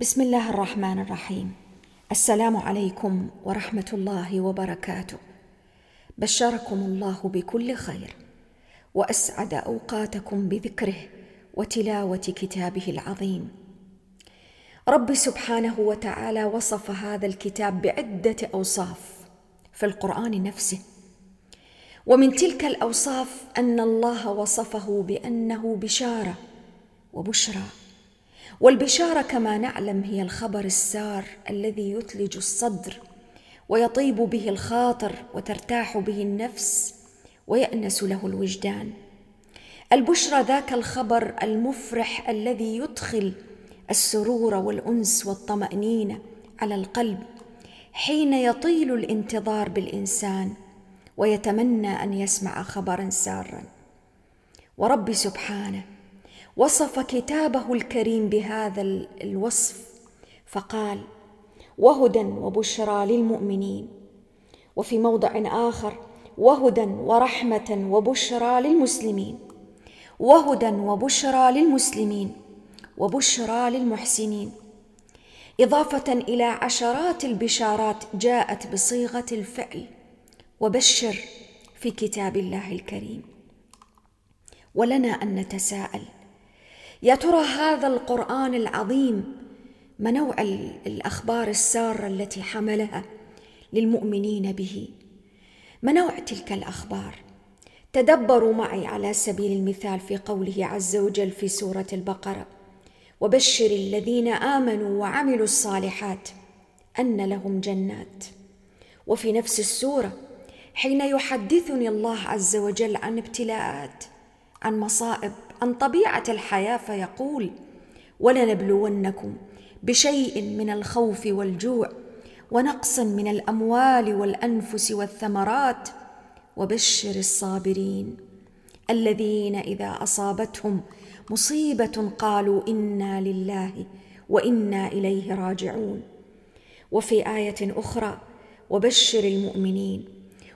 بسم الله الرحمن الرحيم السلام عليكم ورحمه الله وبركاته بشركم الله بكل خير واسعد اوقاتكم بذكره وتلاوه كتابه العظيم رب سبحانه وتعالى وصف هذا الكتاب بعده اوصاف في القران نفسه ومن تلك الاوصاف ان الله وصفه بانه بشاره وبشرى والبشارة كما نعلم هي الخبر السار الذي يثلج الصدر ويطيب به الخاطر وترتاح به النفس ويأنس له الوجدان. البشرى ذاك الخبر المفرح الذي يدخل السرور والأنس والطمأنينة على القلب حين يطيل الانتظار بالإنسان ويتمنى أن يسمع خبرا سارا. ورب سبحانه وصف كتابه الكريم بهذا الوصف فقال وهدى وبشرى للمؤمنين وفي موضع آخر وهدى ورحمة وبشرى للمسلمين وهدى وبشرى للمسلمين وبشرى للمحسنين. إضافة إلى عشرات البشارات جاءت بصيغة الفعل وبشر في كتاب الله الكريم ولنا أن نتساءل يا ترى هذا القرآن العظيم ما نوع الأخبار السارة التي حملها للمؤمنين به؟ ما نوع تلك الأخبار؟ تدبروا معي على سبيل المثال في قوله عز وجل في سورة البقرة وبشر الذين آمنوا وعملوا الصالحات أن لهم جنات. وفي نفس السورة حين يحدثني الله عز وجل عن ابتلاءات عن مصائب عن طبيعة الحياة فيقول ولنبلونكم بشيء من الخوف والجوع ونقص من الأموال والأنفس والثمرات وبشر الصابرين الذين إذا أصابتهم مصيبة قالوا إنا لله وإنا إليه راجعون وفي آية أخرى وبشر المؤمنين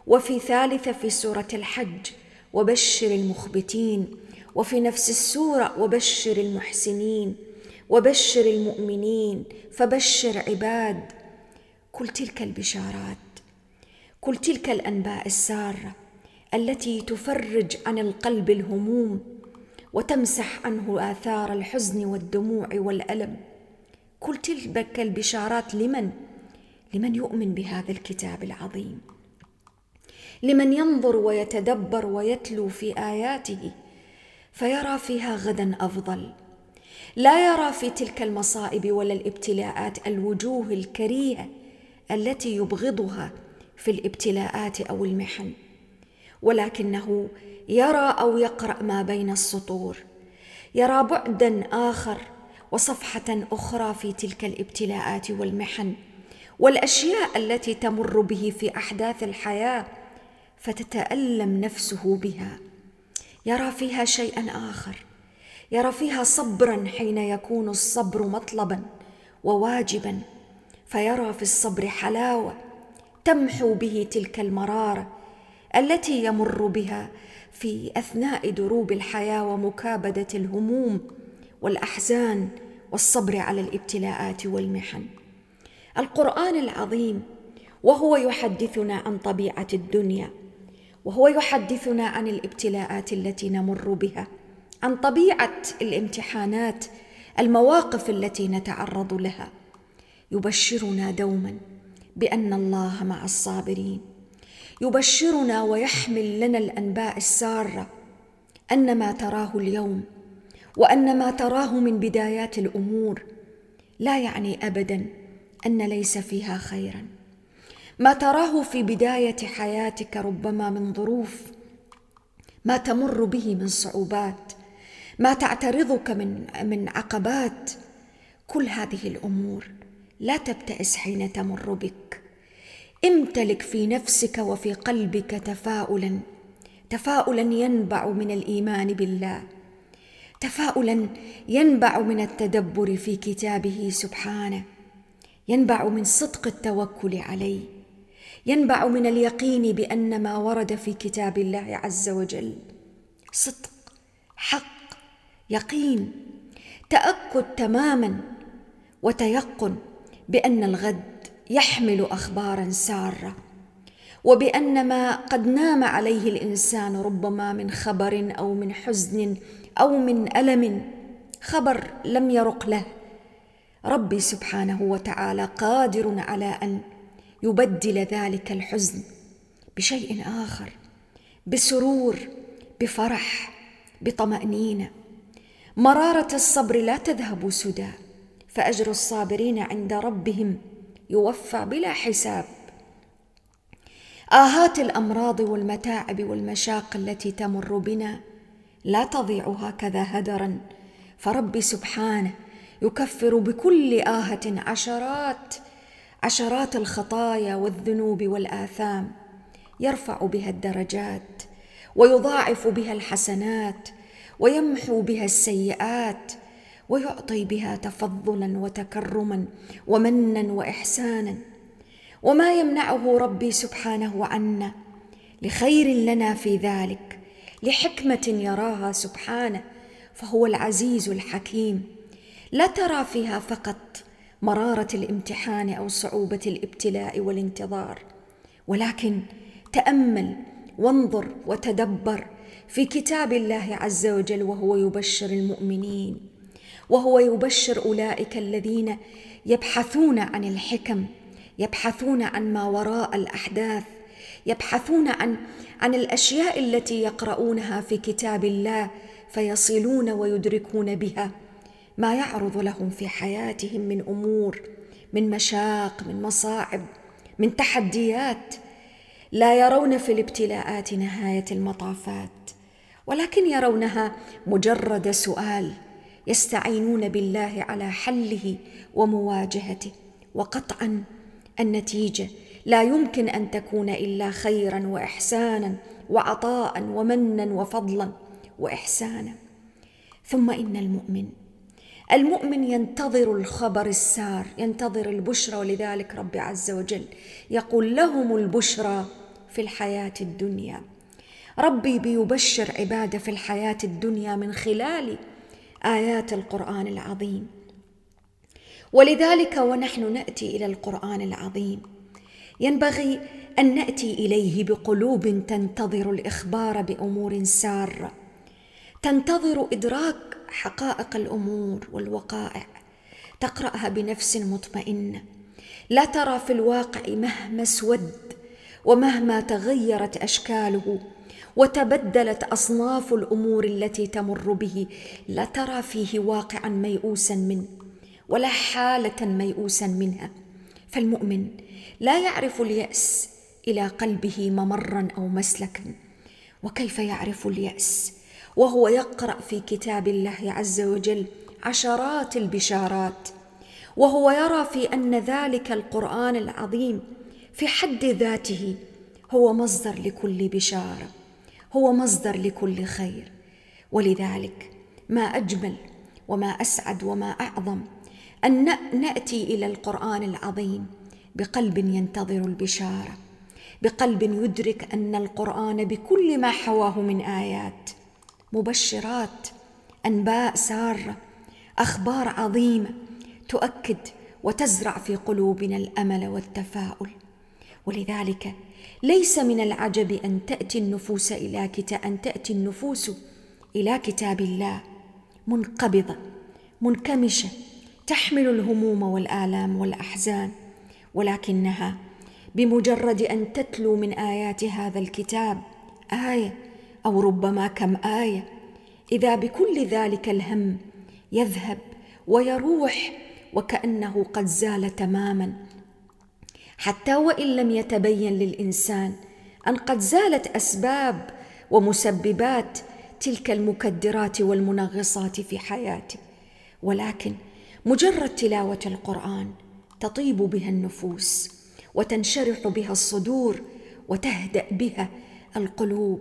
وفي ثالثة في سورة الحج وبشر المخبتين وفي نفس السورة وبشر المحسنين وبشر المؤمنين فبشر عباد. كل تلك البشارات كل تلك الأنباء السارة التي تفرج عن القلب الهموم وتمسح عنه آثار الحزن والدموع والألم. كل تلك البشارات لمن؟ لمن يؤمن بهذا الكتاب العظيم. لمن ينظر ويتدبر ويتلو في آياته فيرى فيها غدا أفضل. لا يرى في تلك المصائب ولا الابتلاءات الوجوه الكريهة التي يبغضها في الابتلاءات أو المحن. ولكنه يرى أو يقرأ ما بين السطور يرى بعدا آخر وصفحة أخرى في تلك الابتلاءات والمحن والأشياء التي تمر به في أحداث الحياة فتتألم نفسه بها. يرى فيها شيئا آخر. يرى فيها صبرا حين يكون الصبر مطلبا وواجبا. فيرى في الصبر حلاوة تمحو به تلك المرارة التي يمر بها في أثناء دروب الحياة ومكابدة الهموم والأحزان والصبر على الابتلاءات والمحن. القرآن العظيم وهو يحدثنا عن طبيعة الدنيا وهو يحدثنا عن الابتلاءات التي نمر بها عن طبيعة الامتحانات المواقف التي نتعرض لها. يبشرنا دوما بأن الله مع الصابرين. يبشرنا ويحمل لنا الأنباء السارة أن ما تراه اليوم وأن ما تراه من بدايات الأمور لا يعني ابدا أن ليس فيها خيرا. ما تراه في بداية حياتك ربما من ظروف ما تمر به من صعوبات ما تعترضك من من عقبات. كل هذه الأمور لا تبتئس حين تمر بك. امتلك في نفسك وفي قلبك تفاؤلا تفاؤلا ينبع من الإيمان بالله تفاؤلا ينبع من التدبر في كتابه سبحانه ينبع من صدق التوكل عليه. ينبع من اليقين بأن ما ورد في كتاب الله عز وجل صدق حق يقين تأكد تماما وتيقن بأن الغد يحمل اخبارا سارة وبأن ما قد نام عليه الإنسان ربما من خبر أو من حزن أو من ألم خبر لم يرق له. ربي سبحانه وتعالى قادر على أن يبدل ذلك الحزن بشيء آخر بسرور بفرح بطمأنينة. مرارة الصبر لا تذهب سدى فأجر الصابرين عند ربهم يوفى بلا حساب. آهات الأمراض والمتاعب والمشاق التي تمر بنا لا تضيع هكذا هدرا. فربي سبحانه يكفر بكل آهة عشرات عشرات الخطايا والذنوب والآثام يرفع بها الدرجات ويضاعف بها الحسنات ويمحو بها السيئات ويعطي بها تفضلا وتكرما ومنا واحسانا. وما يمنعه ربي سبحانه عنا لخير لنا في ذلك لحكمة يراها سبحانه فهو العزيز الحكيم. لا ترى فيها فقط مرارة الامتحان أو صعوبة الابتلاء والانتظار. ولكن تأمل وانظر وتدبر في كتاب الله عز وجل وهو يبشر المؤمنين وهو يبشر أولئك الذين يبحثون عن الحكم يبحثون عن ما وراء الأحداث يبحثون عن عن الأشياء التي يقرؤونها في كتاب الله فيصلون ويدركون بها. ما يعرض لهم في حياتهم من أمور من مشاق من مصاعب من تحديات. لا يرون في الابتلاءات نهاية المطافات ولكن يرونها مجرد سؤال يستعينون بالله على حله ومواجهته وقطعا النتيجة. لا يمكن أن تكون إلا خيرا واحسانا وعطاء ومنا وفضلا واحسانا. ثم إن المؤمن المؤمن ينتظر الخبر السار ينتظر البشرى ولذلك رب عز وجل يقول لهم البشرى في الحياة الدنيا. ربي بيبشر عباده في الحياة الدنيا من خلال آيات القرآن العظيم. ولذلك ونحن نأتي إلى القرآن العظيم. ينبغي أن نأتي إليه بقلوب تنتظر الإخبار بأمور سارة. تنتظر إدراك حقائق الأمور والوقائع تقرأها بنفس مطمئنه لا ترى في الواقع مهما اسود ومهما تغيرت أشكاله وتبدلت أصناف الأمور التي تمر به لا ترى فيه واقعا ميؤوسا منه ولا حالة ميؤوسا منها. فالمؤمن لا يعرف اليأس إلى قلبه ممرا أو مسلكا وكيف يعرف اليأس وهو يقرأ في كتاب الله عز وجل عشرات البشارات. وهو يرى في أن ذلك القرآن العظيم في حد ذاته هو مصدر لكل بشاره هو مصدر لكل خير. ولذلك ما أجمل وما أسعد وما أعظم أن نأتي إلى القرآن العظيم بقلب ينتظر البشارة بقلب يدرك أن القرآن بكل ما حواه من آيات. مبشرات أنباء ساره أخبار عظيمه تؤكد وتزرع في قلوبنا الأمل والتفاؤل. ولذلك ليس من العجب أن تأتي النفوس إلى كتاب أن تأتي النفوس إلى كتاب الله منقبضة منكمشة تحمل الهموم والآلام والأحزان. ولكنها بمجرد أن تتلو من آيات هذا الكتاب آية أو ربما كم آية إذا بكل ذلك الهم يذهب ويروح وكأنه قد زال تماما. حتى وإن لم يتبين للإنسان أن قد زالت أسباب ومسببات تلك المكدرات والمنغصات في حياته. ولكن مجرد تلاوة القرآن تطيب بها النفوس وتنشرح بها الصدور وتهدأ بها القلوب.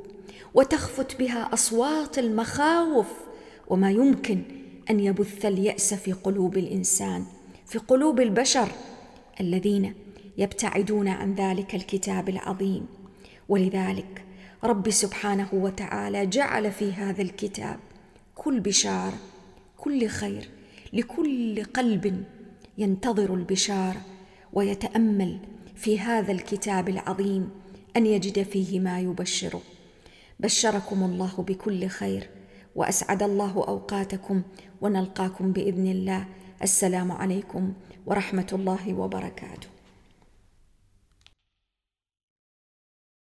وتخفت بها أصوات المخاوف وما يمكن أن يبث اليأس في قلوب الإنسان في قلوب البشر الذين يبتعدون عن ذلك الكتاب العظيم. ولذلك رب سبحانه وتعالى جعل في هذا الكتاب كل بشارة كل خير لكل قلب ينتظر البشارة ويتأمل في هذا الكتاب العظيم أن يجد فيه ما يبشره. بشركم الله بكل خير وأسعد الله أوقاتكم ونلقاكم بإذن الله. السلام عليكم ورحمة الله وبركاته.